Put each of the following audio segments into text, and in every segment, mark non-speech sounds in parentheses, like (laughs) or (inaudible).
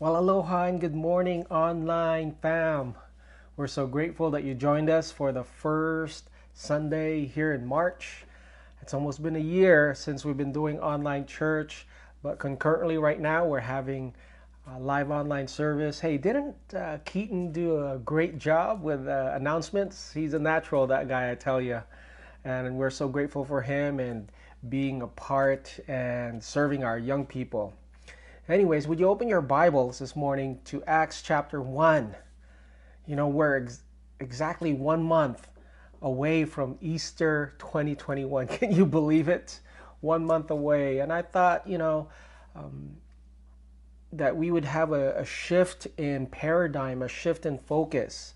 Well, aloha and good morning, online fam. We're so grateful that you joined us for the first Sunday here in March. It's almost been a year since we've been doing online church, but concurrently, right now, we're having a live online service. Hey, didn't uh, Keaton do a great job with uh, announcements? He's a natural, that guy, I tell you. And we're so grateful for him and being a part and serving our young people. Anyways, would you open your Bibles this morning to Acts chapter 1? You know, we're ex- exactly one month away from Easter 2021. (laughs) Can you believe it? One month away. And I thought, you know, um, that we would have a, a shift in paradigm, a shift in focus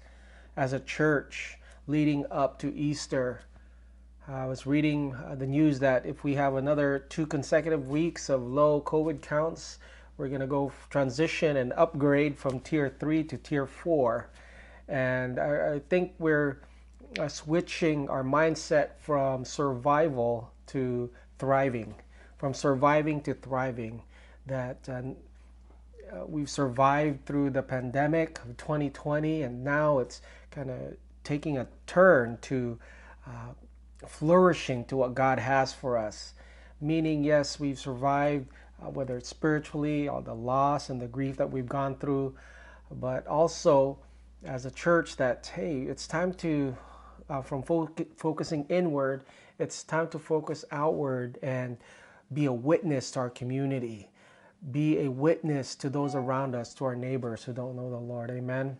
as a church leading up to Easter. I was reading uh, the news that if we have another two consecutive weeks of low COVID counts, we're going to go transition and upgrade from tier 3 to tier 4 and i, I think we're uh, switching our mindset from survival to thriving from surviving to thriving. That uh, uh, we've survived through the pandemic of 2020 and now it's kind of taking a turn to uh, flourishing to what god has for us. Meaning yes we've survived uh, whether it's spiritually or the loss and the grief that we've gone through, but also as a church that, hey, it's time to, uh, from fo- focusing inward, it's time to focus outward and be a witness to our community, be a witness to those around us, to our neighbors who don't know the Lord. Amen.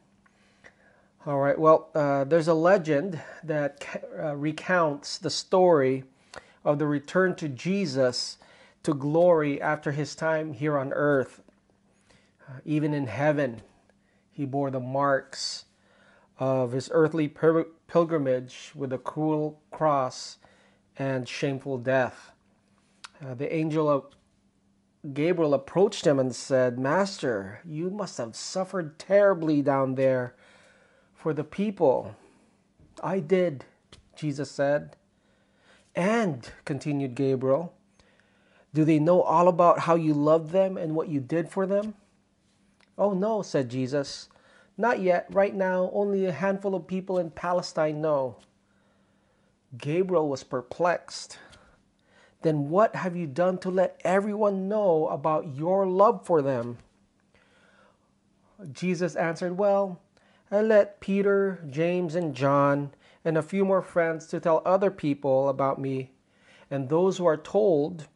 All right, well, uh, there's a legend that uh, recounts the story of the return to Jesus to glory after his time here on earth. Uh, even in heaven, he bore the marks of his earthly pilgrimage with a cruel cross and shameful death. Uh, the angel of Gabriel approached him and said, Master, you must have suffered terribly down there for the people. I did, Jesus said. And, continued Gabriel, do they know all about how you loved them and what you did for them? Oh, no, said Jesus. Not yet. Right now, only a handful of people in Palestine know. Gabriel was perplexed. Then what have you done to let everyone know about your love for them? Jesus answered, Well, I let Peter, James, and John, and a few more friends to tell other people about me. And those who are told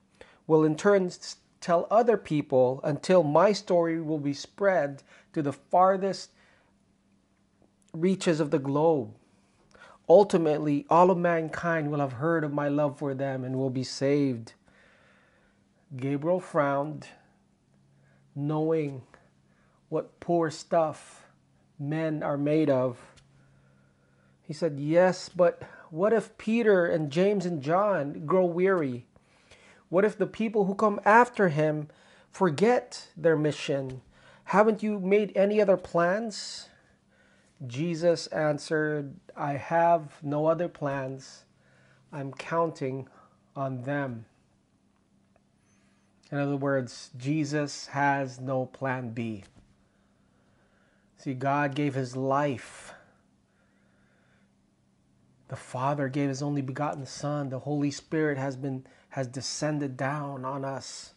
will in turn tell other people until my story will be spread to the farthest reaches of the globe. Ultimately, all of mankind will have heard of my love for them and will be saved. Gabriel frowned, knowing what poor stuff men are made of. He said, Yes, but what if Peter and James and John grow weary? What if the people who come after him forget their mission? Haven't you made any other plans? Jesus answered, I have no other plans. I'm counting on them. In other words, Jesus has no plan B. See, God gave his life. The Father gave his only begotten Son. The Holy Spirit has been has descended down on us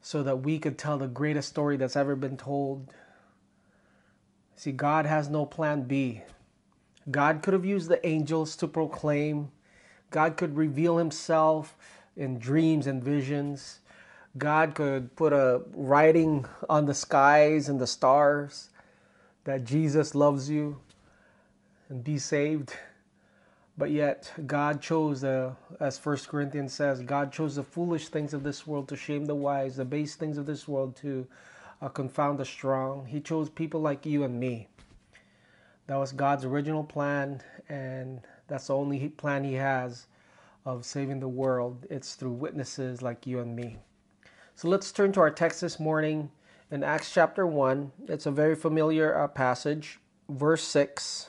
so that we could tell the greatest story that's ever been told. See, God has no plan B. God could have used the angels to proclaim, God could reveal himself in dreams and visions. God could put a writing on the skies and the stars that Jesus loves you and be saved. But yet, God chose, the, as First Corinthians says, God chose the foolish things of this world to shame the wise, the base things of this world to uh, confound the strong. He chose people like you and me. That was God's original plan, and that's the only plan He has of saving the world. It's through witnesses like you and me. So let's turn to our text this morning in Acts chapter 1. It's a very familiar uh, passage, verse 6.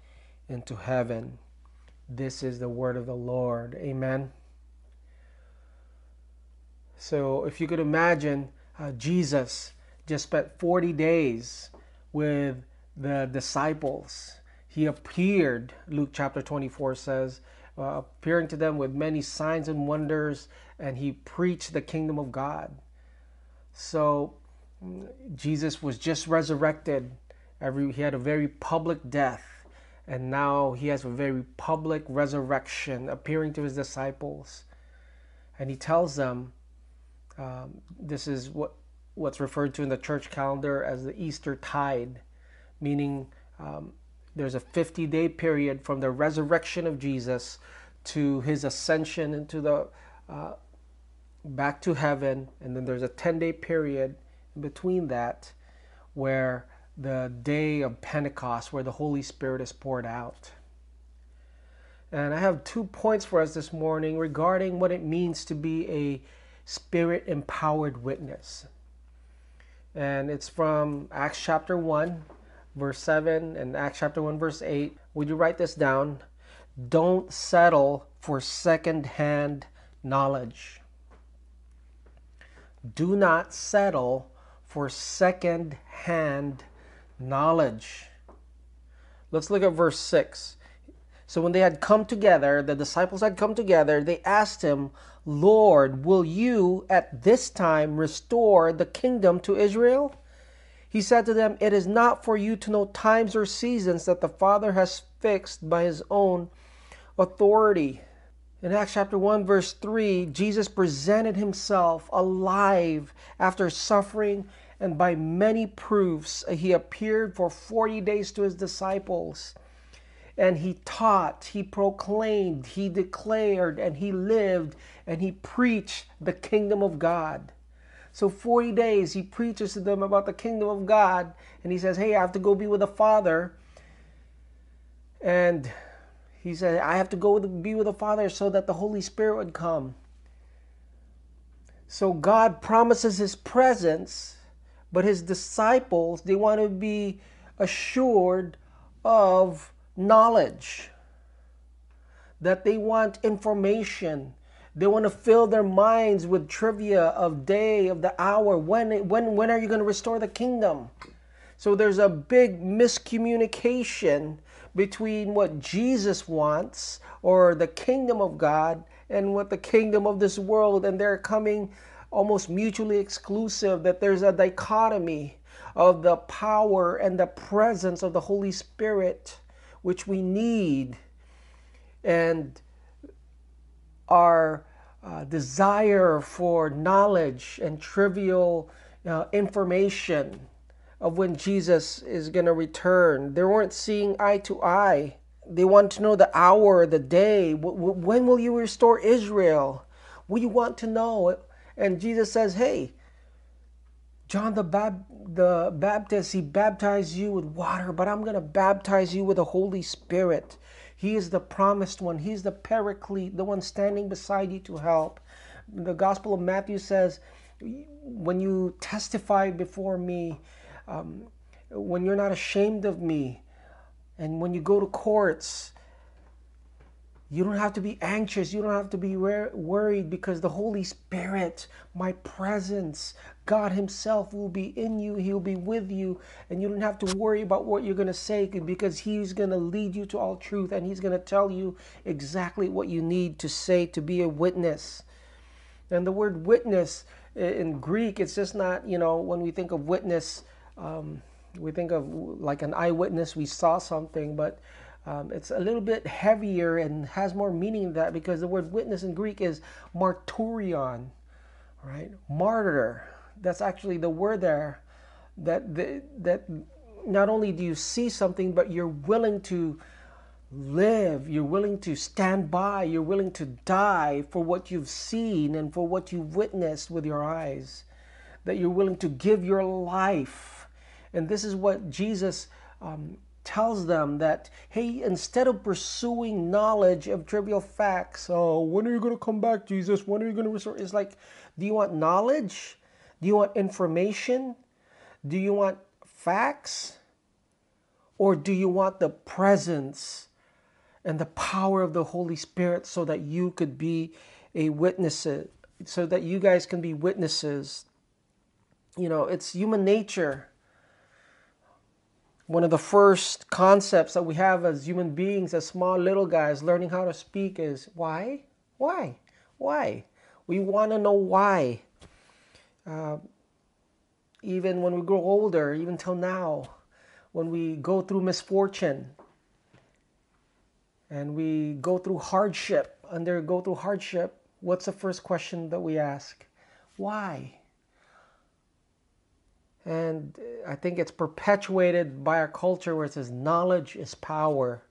into heaven. This is the word of the Lord. Amen. So, if you could imagine uh, Jesus just spent 40 days with the disciples. He appeared, Luke chapter 24 says, uh, appearing to them with many signs and wonders, and he preached the kingdom of God. So, Jesus was just resurrected. Every, he had a very public death, and now he has a very public resurrection, appearing to his disciples. And he tells them, um, this is what what's referred to in the church calendar as the Easter tide, meaning um, there's a 50 day period from the resurrection of Jesus to his ascension into the uh, back to heaven, and then there's a 10 day period in between that where the day of Pentecost, where the Holy Spirit is poured out. And I have two points for us this morning regarding what it means to be a spirit empowered witness and it's from Acts chapter 1, verse 7, and Acts chapter 1, verse 8. Would you write this down? Don't settle for second hand knowledge. Do not settle for second hand knowledge. Let's look at verse 6. So when they had come together, the disciples had come together, they asked him, Lord, will you at this time restore the kingdom to Israel? He said to them, It is not for you to know times or seasons that the Father has fixed by his own authority. In Acts chapter 1, verse 3, Jesus presented himself alive after suffering, and by many proofs, he appeared for 40 days to his disciples and he taught, he proclaimed, he declared, and he lived, and he preached the kingdom of God. So 40 days he preaches to them about the kingdom of God, and he says, Hey, I have to go be with the Father. And he said, I have to go be with the Father so that the Holy Spirit would come. So God promises his presence, but his disciples, they want to be assured of knowledge, that they want information. They want to fill their minds with trivia of day, of the hour. When, when, when are you going to restore the kingdom? So there's a big miscommunication between what Jesus wants or the kingdom of God and what the kingdom of this world, and they're coming almost mutually exclusive, that there's a dichotomy of the power and the presence of the Holy Spirit which we need, and our uh, desire for knowledge and trivial uh, information of when Jesus is going to return. They weren't seeing eye to eye. They want to know the hour, the day. When will you restore Israel? We want to know. And Jesus says, hey, John the, Bab- the Baptist, he baptized you with water, but I'm going to baptize you with the Holy Spirit. He is the promised one. He's the paraclete, the one standing beside you to help. The Gospel of Matthew says, when you testify before me, um, when you're not ashamed of me, and when you go to courts, you don't have to be anxious. You don't have to be worried because the Holy Spirit, my presence, God Himself will be in you. He'll be with you. And you don't have to worry about what you're going to say because He's going to lead you to all truth and He's going to tell you exactly what you need to say to be a witness. And the word witness in Greek, it's just not, you know, when we think of witness, um, we think of like an eyewitness, we saw something, but um, it's a little bit heavier and has more meaning than that because the word witness in Greek is marturion, right? Martyr. That's actually the word there. That the, that not only do you see something, but you're willing to live. You're willing to stand by. You're willing to die for what you've seen and for what you've witnessed with your eyes. That you're willing to give your life. And this is what Jesus um, tells them that, hey, instead of pursuing knowledge of trivial facts, oh, when are you going to come back, Jesus? When are you going to restore? It's like, do you want knowledge? Do you want information? Do you want facts? Or do you want the presence and the power of the Holy Spirit so that you could be a witness, so that you guys can be witnesses? You know, it's human nature one of the first concepts that we have as human beings, as small little guys, learning how to speak is why? Why? Why? We want to know why. Uh, even when we grow older, even till now, when we go through misfortune and we go through hardship, undergo through hardship, what's the first question that we ask? Why? And uh, I think it's perpetuated by our culture where it says knowledge is power.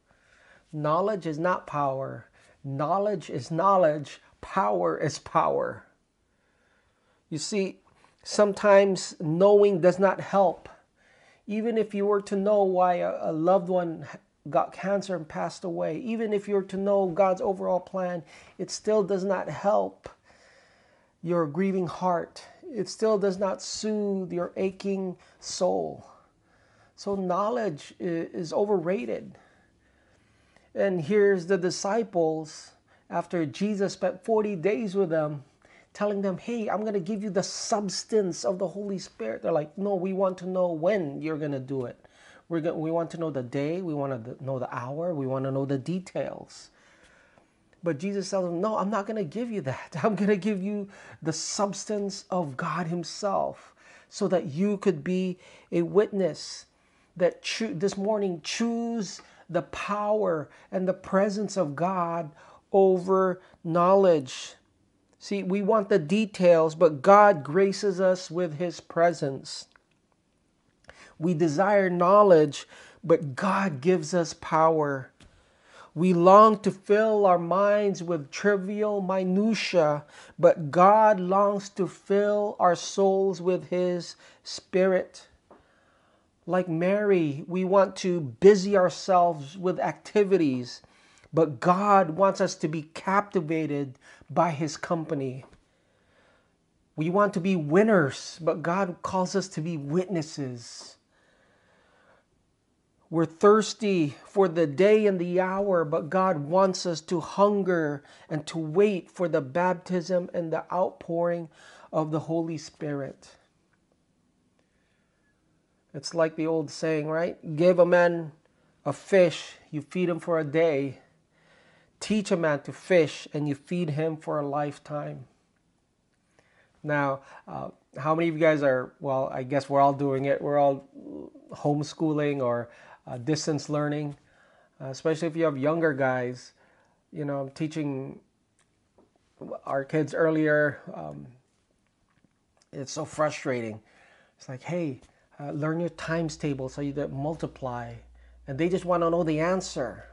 Knowledge is not power. Knowledge is knowledge. Power is power. You see, sometimes knowing does not help. Even if you were to know why a, loved one got cancer and passed away, even if you were to know God's overall plan, it still does not help your grieving heart it still does not soothe your aching soul. So, knowledge is overrated. And here's the disciples, after Jesus spent 40 days with them, telling them, Hey, I'm going to give you the substance of the Holy Spirit. They're like, No, we want to know when you're going to do it. We're we want to know the day, we want to know the hour, we want to know the details. But Jesus tells them, No, I'm not going to give you that. (laughs) I'm going to give you the substance of God Himself so that you could be a witness. That cho- this morning, choose the power and the presence of God over knowledge. See, we want the details, but God graces us with His presence. We desire knowledge, but God gives us power. We long to fill our minds with trivial minutia, but God longs to fill our souls with his spirit. Like Mary, we want to busy ourselves with activities, but God wants us to be captivated by his company. We want to be winners, but God calls us to be witnesses. We're thirsty for the day and the hour, but God wants us to hunger and to wait for the baptism and the outpouring of the Holy Spirit. It's like the old saying, right? Give a man a fish, you feed him for a day. Teach a man to fish, and you feed him for a lifetime. Now, uh, how many of you guys are, well, I guess we're all doing it. We're all homeschooling or uh, distance learning, uh, especially if you have younger guys. You know, teaching our kids earlier. Um, it's so frustrating. It's like, hey, uh, learn your times table so you get multiply, and they just want to know the answer.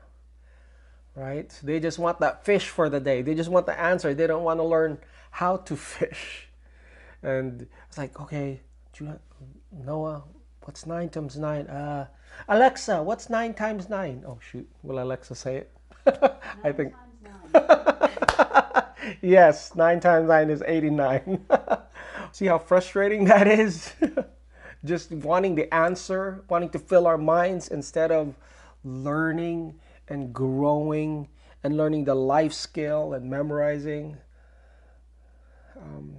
Right? They just want that fish for the day. They just want the answer. They don't want to learn how to (laughs) fish. And it's like, okay, Noah, what's nine times nine? Uh, Alexa, what's 9 times 9? Oh, shoot. Will Alexa say it? (laughs) I think. (laughs) yes, 9 times 9 is 89. (laughs) See how frustrating that is? Just wanting the answer, wanting to fill our minds instead of learning and growing and learning the life skill and memorizing. Um,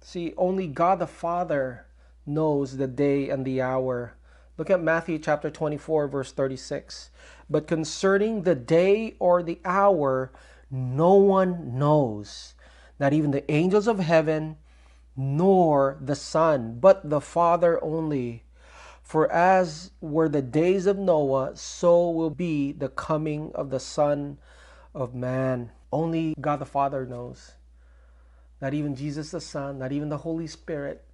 see, only God the Father knows the day and the hour Look at Matthew chapter 24, verse 36. But concerning the day or the hour, no one knows, not even the angels of heaven, nor the Son, but the Father only. For as were the days of Noah, so will be the coming of the Son of Man. Only God the Father knows. Not even Jesus the Son, not even the Holy Spirit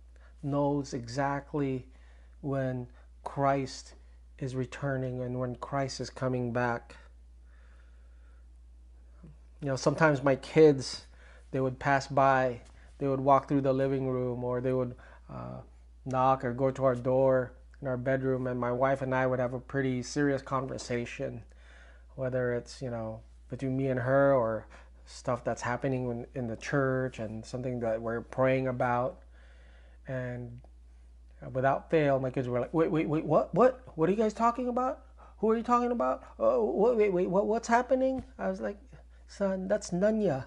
knows exactly when Christ is returning and when Christ is coming back. You know, sometimes my kids, they would pass by, they would walk through the living room or they would uh, knock or go to our door in our bedroom and my wife and I would have a pretty serious conversation, whether it's, you know, between me and her or stuff that's happening in, in the church and something that we're praying about. And without fail, my kids were like, wait, wait, wait, what, what, what are you guys talking about? Who are you talking about? Oh, wait, wait, wait, what, what's happening? I was like, son, that's Nunya.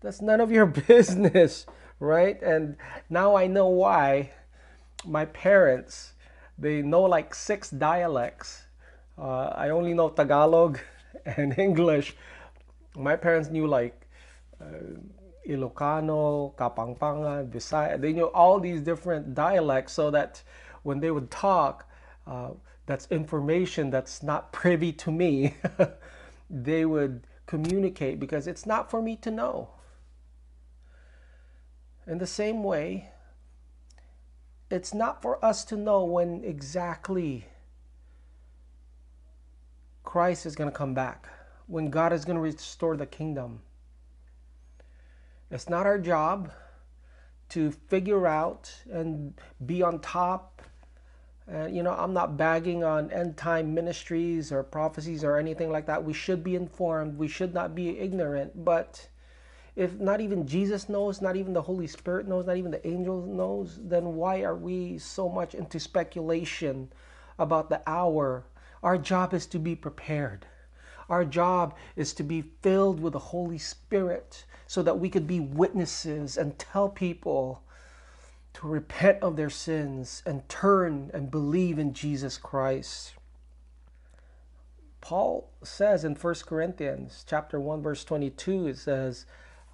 That's none of your (laughs) business, right? And now I know why my parents they know like six dialects. Uh, I only know Tagalog (laughs) and English. My parents knew like uh, Ilocano, Kapampangan, Bisaya. They knew all these different dialects so that when they would talk, uh, that's information that's not (laughs) privy to me. (laughs) they would communicate because it's not for me to know. In the same way, it's not for us to know when exactly Christ is going to come back, when God is going to restore the kingdom. It's not our job to figure out and be on top. Uh, you know, I'm not bagging on end time ministries or prophecies or anything like that. We should be informed. We should not be ignorant. But if not even Jesus knows, not even the Holy Spirit knows, not even the angels knows, then why are we so much into speculation about the hour? Our job is to be prepared. Our job is to be filled with the Holy Spirit so that we could be witnesses and tell people to repent of their sins and turn and believe in Jesus Christ. Paul says in 1 Corinthians chapter 1 verse 22 it says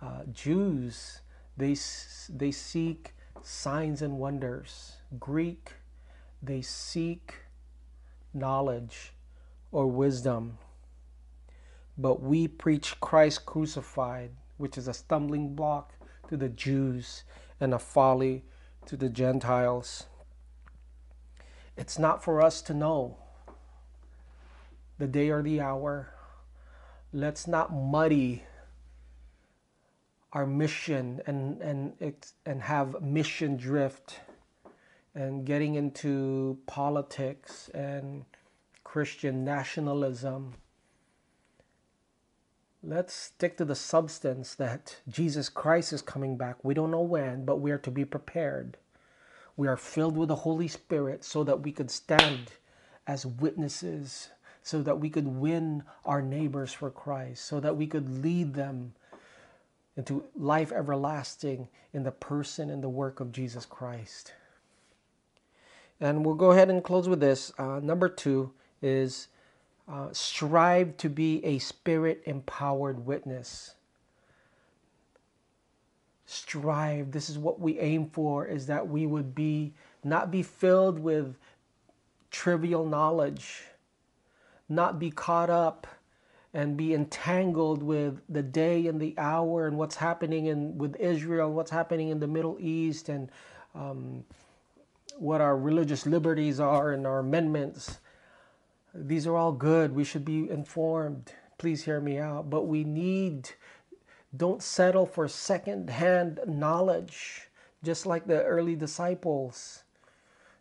uh, Jews, they, they seek signs and wonders. Greek, they seek knowledge or wisdom. But we preach Christ crucified, which is a stumbling block to the Jews and a folly to the Gentiles. It's not for us to know the day or the hour. Let's not muddy our mission and and and have mission drift and getting into politics and Christian nationalism. Let's stick to the substance that Jesus Christ is coming back. We don't know when, but we are to be prepared. We are filled with the Holy Spirit so that we could stand as witnesses, so that we could win our neighbors for Christ, so that we could lead them into life everlasting in the person and the work of Jesus Christ. And we'll go ahead and close with this. Uh, number two is uh, strive to be a spirit empowered witness. Strive, this is what we aim for, is that we would be not be filled with trivial knowledge, not be caught up and be entangled with the day and the hour and what's happening in with Israel, and what's happening in the Middle East, and um, what our religious liberties are and our amendments. These are all good. We should be informed. Please hear me out. But we need, don't settle for second-hand knowledge, just like the early disciples.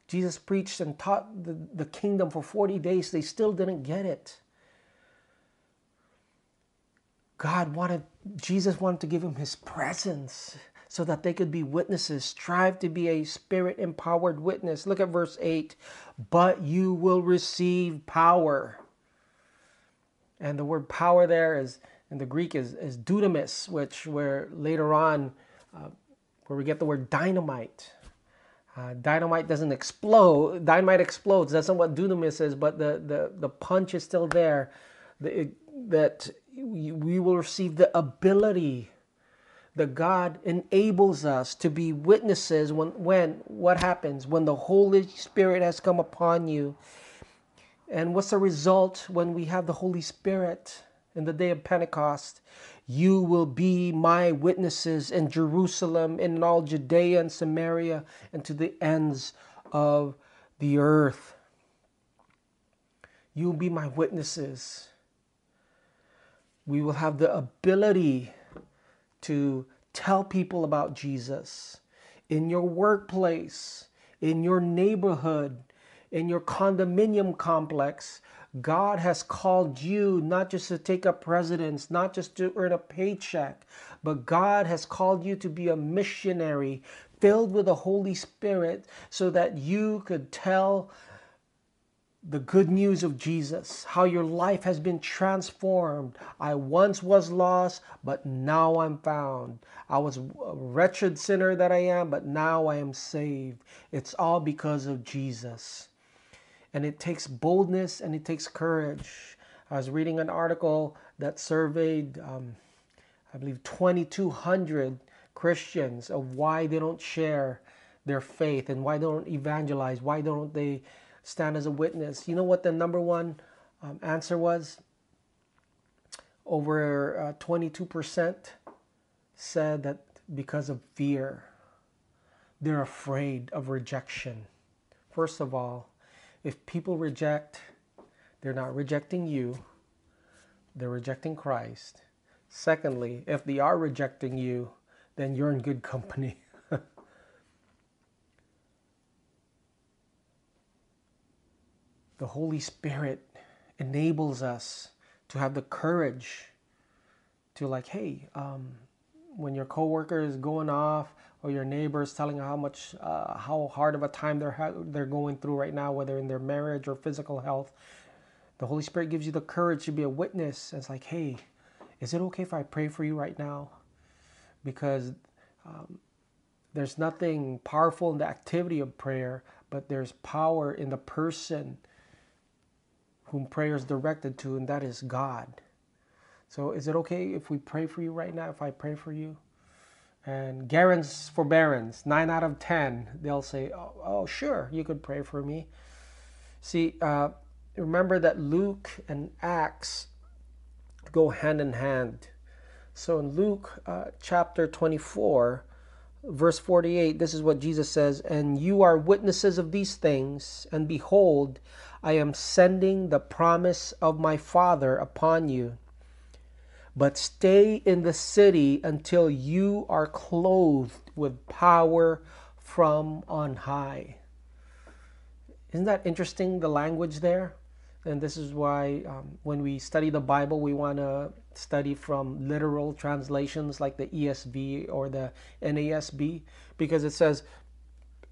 Jesus preached and taught the, the kingdom for 40 days. They still didn't get it. God wanted, Jesus wanted to give him his presence so that they could be witnesses. Strive to be a spirit empowered witness. Look at verse 8. But you will receive power. And the word power there is in the Greek is, is dunamis, which where later on, uh, where we get the word dynamite. Uh, dynamite doesn't explode. Dynamite explodes. That's not what dunamis is, but the, the, the punch is still there. The, it, that we will receive the ability, the God enables us to be witnesses when when what happens when the Holy Spirit has come upon you. And what's the result when we have the Holy Spirit in the day of Pentecost? You will be my witnesses in Jerusalem, in all Judea and Samaria, and to the ends of the earth. You will be my witnesses. We will have the ability to tell people about Jesus in your workplace, in your neighborhood, in your condominium complex. God has called you not just to take up residence, not just to earn a paycheck, but God has called you to be a missionary filled with the Holy Spirit so that you could tell the good news of Jesus, how your life has been transformed. I once was lost, but now I'm found. I was a wretched sinner that I am, but now I am saved. It's all because of Jesus. And it takes boldness and it takes courage. I was reading an article that surveyed, um, I believe, 2,200 Christians of why they don't share their faith and why they don't evangelize, why don't they stand as a witness. You know what the number one um, answer was? Over uh, 22% said that because of fear, they're afraid of rejection. First of all, if people reject, they're not rejecting you, they're rejecting Christ. Secondly, if they are rejecting you, then you're in good company. (laughs) the Holy Spirit enables us to have the courage to like, hey, um, when your coworker is going off or your neighbor is telling how much, uh, how hard of a time they're ha- they're going through right now, whether in their marriage or physical health, the Holy Spirit gives you the courage to be a witness. It's like, hey, is it okay if I pray for you right now? Because um, there's nothing powerful in the activity of prayer, but there's power in the person whom prayer is directed to, and that is God. So, is it okay if we pray for you right now? If I pray for you? And Garen's forbearance, nine out of ten, they'll say, oh, oh sure, you could pray for me. See, uh, remember that Luke and Acts go hand in hand. So in Luke uh, chapter 24, verse 48, this is what Jesus says And you are witnesses of these things, and behold, I am sending the promise of my Father upon you. But stay in the city until you are clothed with power from on high. Isn't that interesting, the language there? And this is why um, when we study the Bible, we want to study from literal translations like the ESV or the NASB, because it says,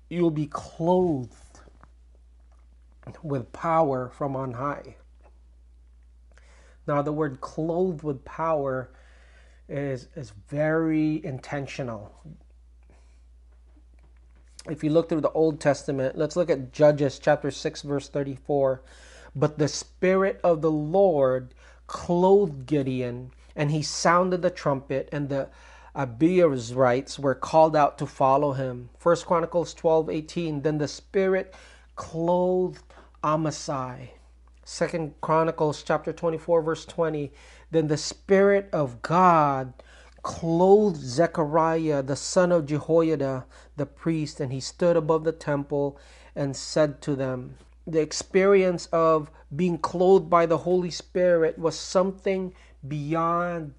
You'll be clothed with power from on high. Now, the word clothed with power is, is very intentional. If you look through the Old Testament, let's look at Judges chapter 6, verse 34. But the Spirit of the Lord clothed Gideon, and he sounded the trumpet, and the Abiezrites were called out to follow him. First Chronicles 12, 18. Then the Spirit clothed Amasai. Second Chronicles chapter 24 verse 20. Then the Spirit of God clothed Zechariah the son of Jehoiada the priest and he stood above the temple and said to them, the experience of being clothed by the Holy Spirit was something beyond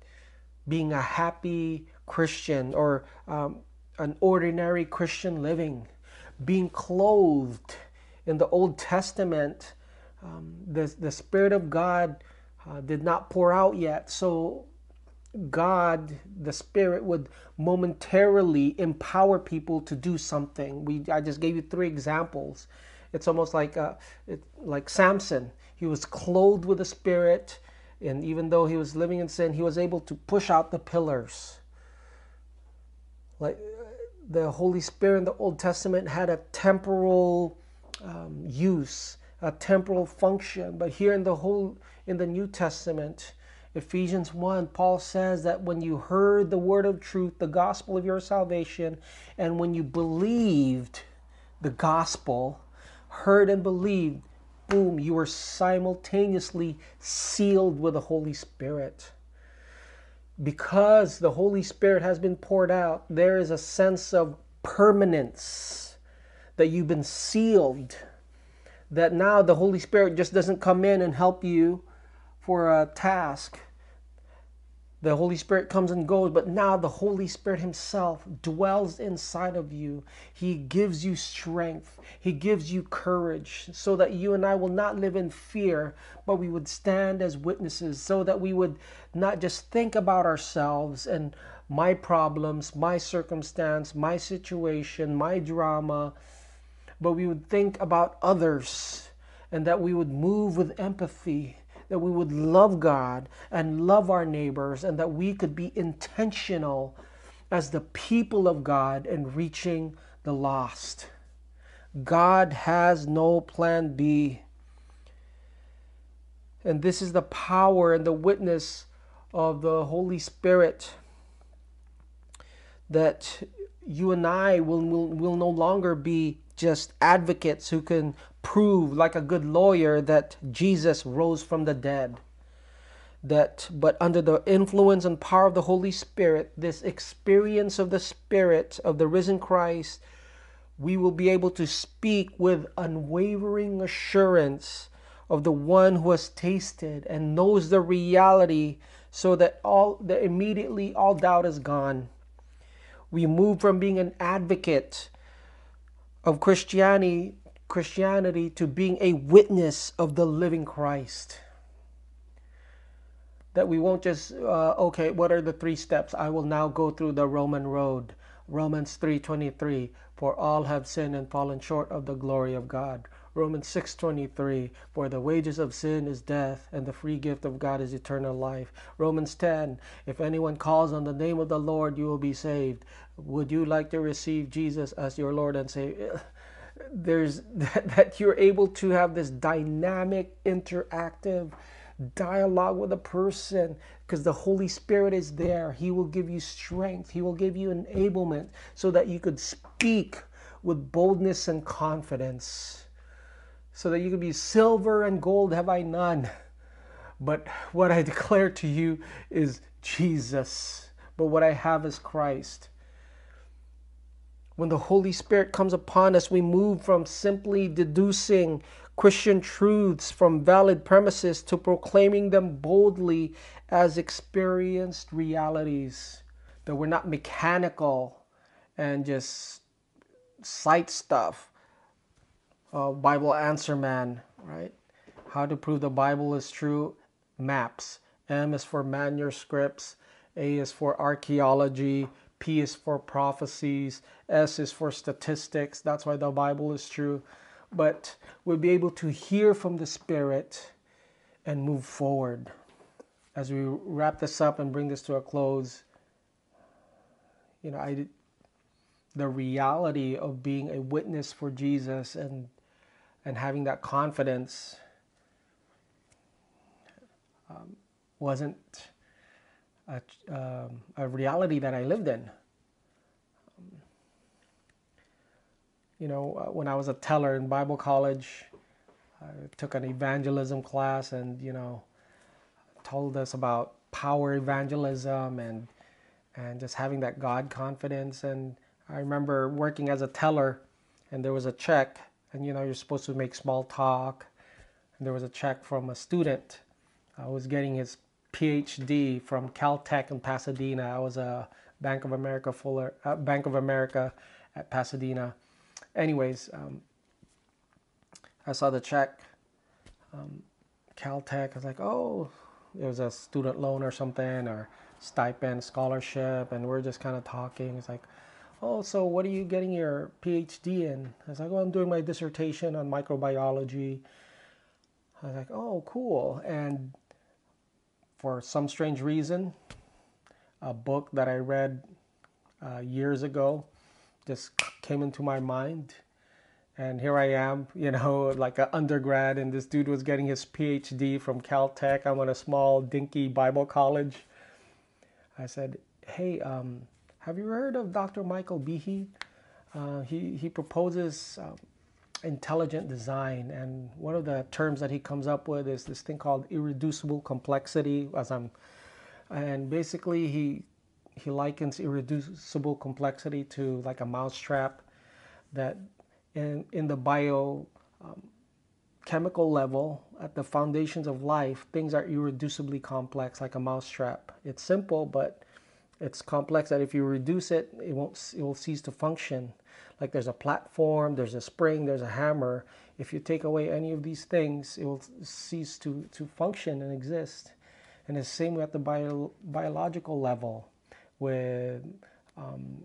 being a happy Christian or um, an ordinary Christian living. Being clothed in the Old Testament, um, the, the Spirit of God uh, did not pour out yet. So God, the Spirit, would momentarily empower people to do something. We, I just gave you three examples. It's almost like uh, it, like Samson. He was clothed with the Spirit, and even though he was living in sin, he was able to push out the pillars. Like the Holy Spirit in the Old Testament had a temporal um, use, a temporal function. But here in the whole in the New Testament, Ephesians 1, Paul says that when you heard the word of truth, the gospel of your salvation, and when you believed the gospel, heard and believed, boom, you were simultaneously sealed with the Holy Spirit. Because the Holy Spirit has been poured out, there is a sense of permanence that you've been sealed. That now the Holy Spirit just doesn't come in and help you for a task the Holy Spirit comes and goes, but now the Holy Spirit Himself dwells inside of you. He gives you strength, He gives you courage, so that you and I will not live in fear, but we would stand as witnesses, so that we would not just think about ourselves and my problems, my circumstance, my situation, my drama, but we would think about others and that we would move with empathy that we would love God and love our neighbors, and that we could be intentional as the people of God in reaching the lost. God has no plan B. And this is the power and the witness of the Holy Spirit that you and I will, will, will no longer be just advocates who can prove like a good lawyer that Jesus rose from the dead. That but under the influence and power of the Holy Spirit this experience of the spirit of the risen Christ we will be able to speak with unwavering assurance of the one who has tasted and knows the reality so that all that immediately all doubt is gone. We move from being an advocate of Christianity, Christianity to being a witness of the living Christ. That we won't just uh, okay, what are the three steps? I will now go through the Roman road. Romans 3:23 for all have sinned and fallen short of the glory of God. Romans 6:23 for the wages of sin is death and the free gift of God is eternal life. Romans 10 if anyone calls on the name of the Lord you will be saved. Would you like to receive Jesus as your Lord and Savior? (laughs) There's (laughs) that, that you're able to have this dynamic, interactive dialogue with a person because the Holy Spirit is there. He will give you strength, He will give you enablement so that you could speak with boldness and confidence. So that you could be silver and gold have I none. But what I declare to you is Jesus. But what I have is Christ. When the Holy Spirit comes upon us, we move from simply deducing Christian truths from valid premises to proclaiming them boldly as experienced realities. That we're not mechanical and just cite stuff. Uh, Bible answer man, right? How to prove the Bible is true? Maps. M is for manuscripts. A is for archaeology. P is for prophecies, S is for statistics. That's why the Bible is true. But we'll be able to hear from the Spirit and move forward. As we wrap this up and bring this to a close, you know, I the reality of being a witness for Jesus and and having that confidence um, wasn't a, um, a reality that I lived in. You know, uh, when I was a teller in Bible college, I took an evangelism class and, you know, told us about power evangelism and and just having that God confidence. And I remember working as a teller, and there was a check, and you know you're supposed to make small talk. And there was a check from a student. I was getting his PhD from Caltech in Pasadena. I was a Bank of America Fuller, uh, Bank of America at Pasadena. Anyways, um, I saw the check, um, Caltech. I was like, oh, it was a student loan or something, or stipend, scholarship, and we're just kind of talking. It's like, oh, so what are you getting your PhD in? I was like, oh, I'm doing my dissertation on microbiology. I was like, oh, cool. And for some strange reason, a book that I read uh, years ago just came into my mind. And here I am, (laughs) you know, like an undergrad, and this dude was getting his PhD from Caltech. I'm at a small, dinky Bible college. I said, Hey, um, have you heard of Dr. Michael Behe? Uh, he, he proposes um, intelligent design, and one of the terms that he comes up with is this thing called irreducible complexity. As I'm, and basically, he he likens irreducible complexity to like a mousetrap that in, in the bio um, chemical level at the foundations of life things are irreducibly complex like a mousetrap it's simple but it's complex that if you reduce it it won't it will cease to function like there's a platform there's a spring there's a hammer. If you take away any of these things it will cease to to function and exist. And the same at the bio, biological level with um,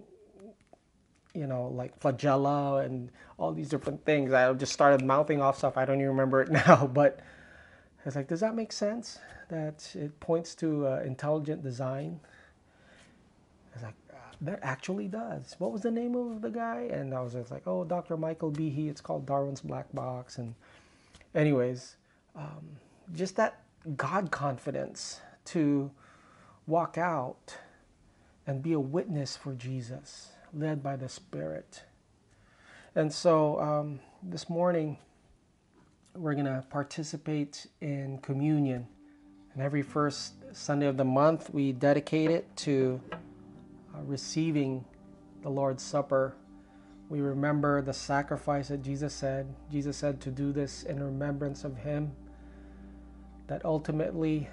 you know like flagella and all these different things. I just started mouthing off stuff. I don't even remember it (laughs) now but it's like does that make sense? That it points to uh, intelligent design that actually does what was the name of the guy and i was just like oh dr michael behe it's called darwin's black box and anyways um, just that god confidence to walk out and be a witness for Jesus, led by the Spirit. And so um, this morning, we're going to participate in communion. And every first Sunday of the month, we dedicate it to uh, receiving the Lord's Supper. We remember the sacrifice that Jesus said. Jesus said to do this in remembrance of Him. That ultimately,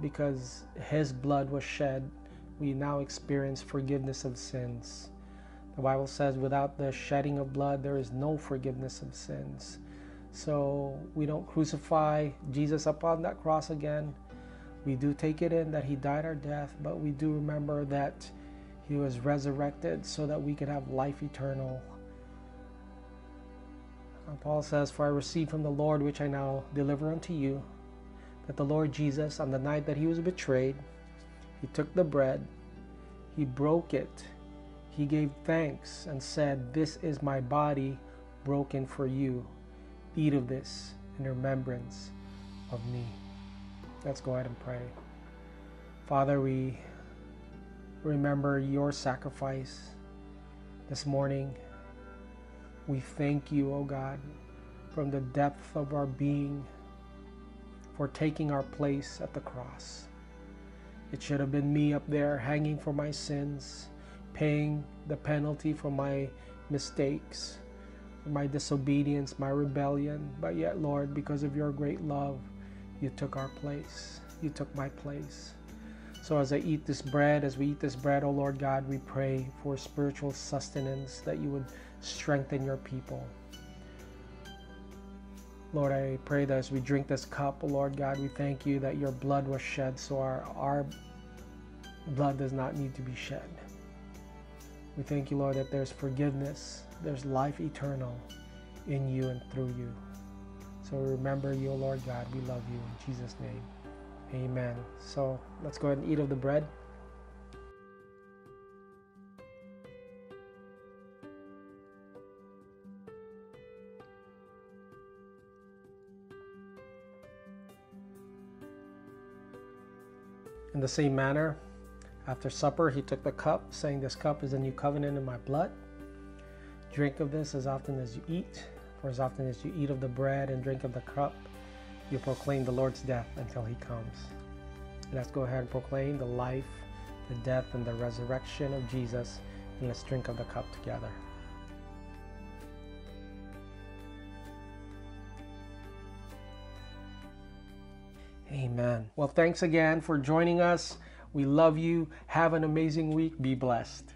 because His blood was shed we now experience forgiveness of sins. The Bible says, without the shedding of blood, there is no forgiveness of sins. So we don't crucify Jesus upon that cross again. We do take it in that he died our death, but we do remember that he was resurrected so that we could have life eternal. And Paul says, For I received from the Lord which I now deliver unto you, that the Lord Jesus, on the night that he was betrayed, he took the bread, he broke it, he gave thanks, and said, This is my body broken for you. Eat of this in remembrance of me. Let's go ahead and pray. Father, we remember your sacrifice this morning. We thank you, O oh God, from the depth of our being for taking our place at the cross. It should have been me up there hanging for my sins, paying the penalty for my mistakes, my disobedience, my rebellion. But yet, Lord, because of your great love, you took our place. You took my place. So as I eat this bread, as we eat this bread, O oh Lord God, we pray for spiritual sustenance that you would strengthen your people. Lord, I pray that as we drink this cup, oh Lord God, we thank you that your blood was shed so our, our blood does not need to be shed. We thank you, Lord, that there's forgiveness, there's life eternal in you and through you. So remember you, Lord God. We love you in Jesus' name. Amen. So let's go ahead and eat of the bread. In the same manner, after supper, he took the cup, saying, This cup is a new covenant in my blood. Drink of this as often as you eat, for as often as you eat of the bread and drink of the cup, you proclaim the Lord's death until he comes. Let's go ahead and proclaim the life, the death, and the resurrection of Jesus, and let's drink of the cup together. Amen. Well, thanks again for joining us. We love you. Have an amazing week. Be blessed.